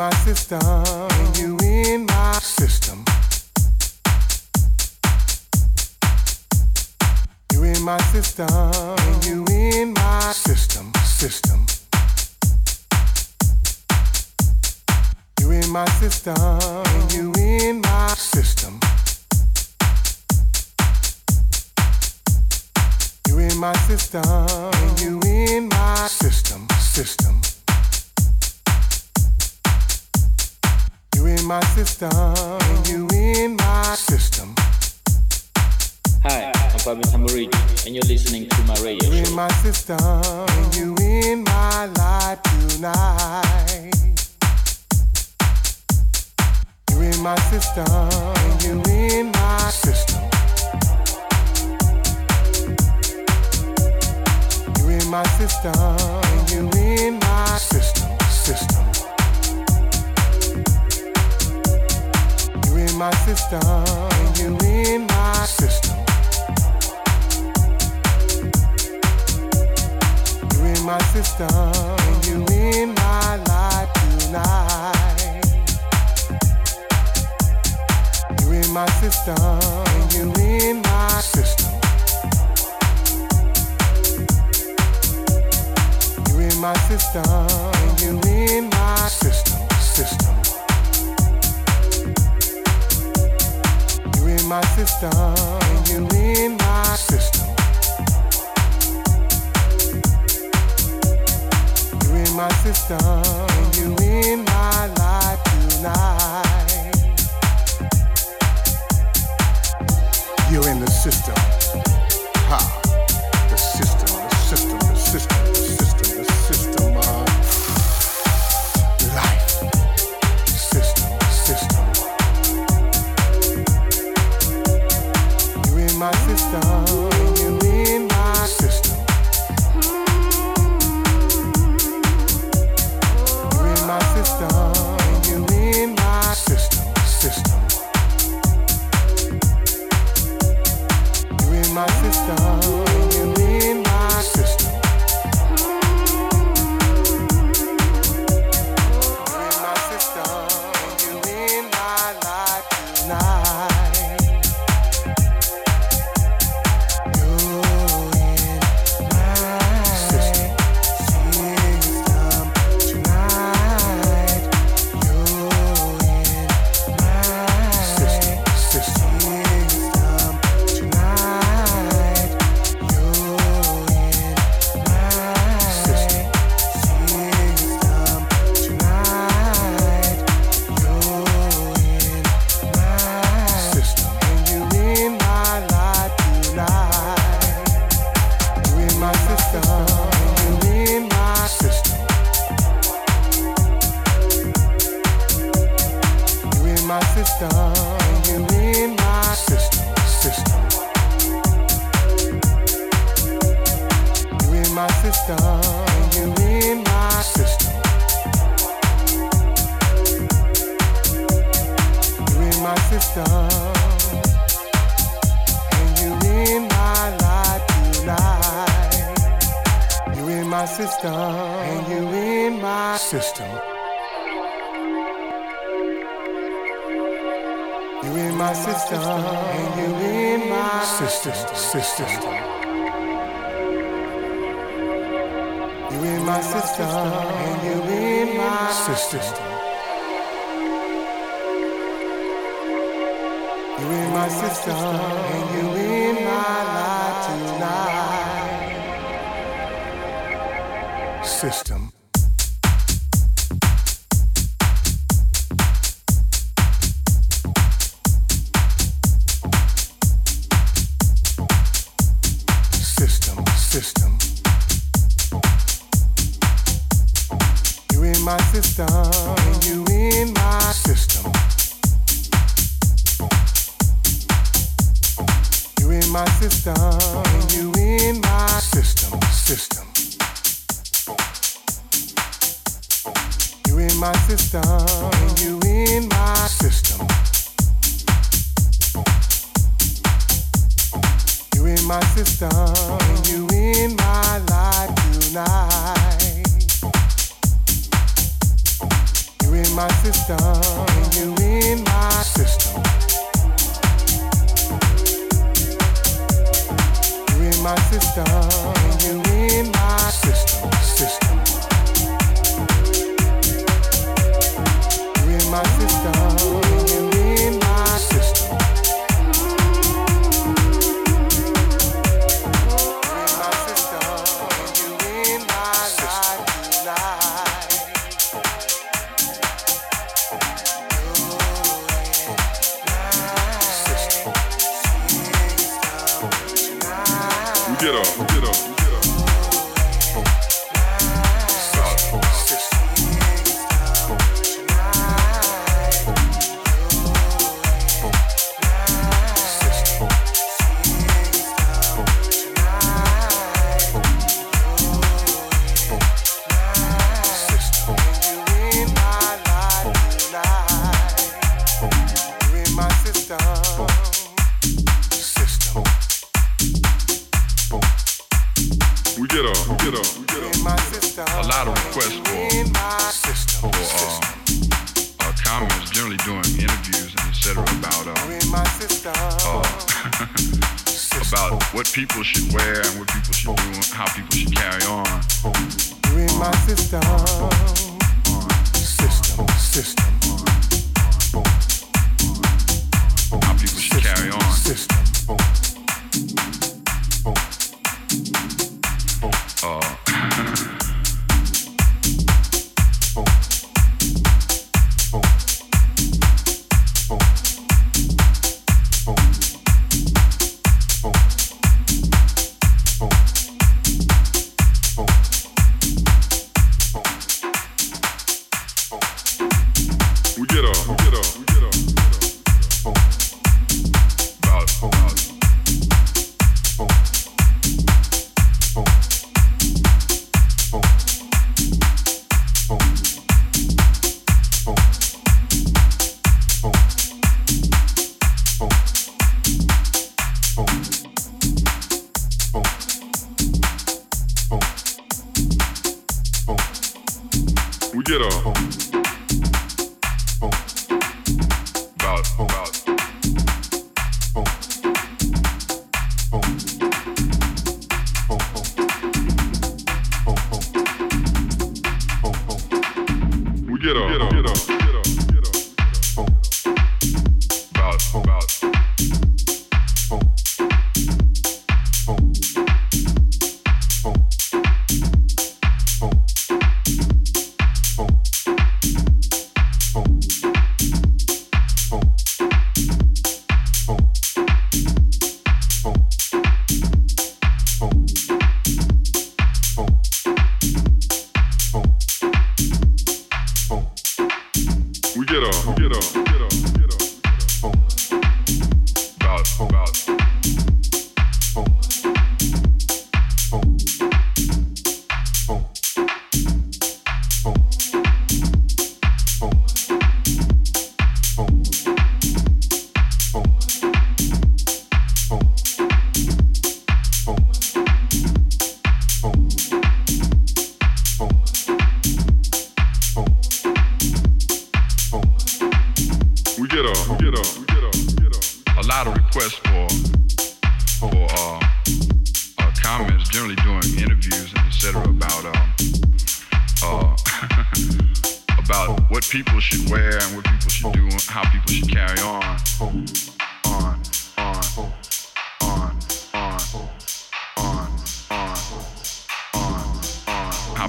my system, and you in my system. You in my system, and you in my system, system. You in my system, and you in my system. You in my system, and you in my system, system. My system, and you in my system. Hi, I'm Fabian Tamburigi, and you're listening to my radio You in my system, and you in my life tonight. You in my system, you in my system. You in my system, you in my system, system. My system, you in my system. You in my system, you in my life tonight. You in my system, you in my system. You in my system, you in my system, system. My system, you in my system. You in my system, you in my life tonight. You're in the system. Ha. System. System, system. You in my system, and you in my system. You in my system, and you in my system, system. You in my system, you in my system. You in my system, and you in my life tonight. You in my sister.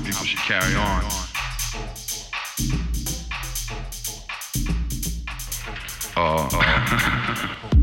About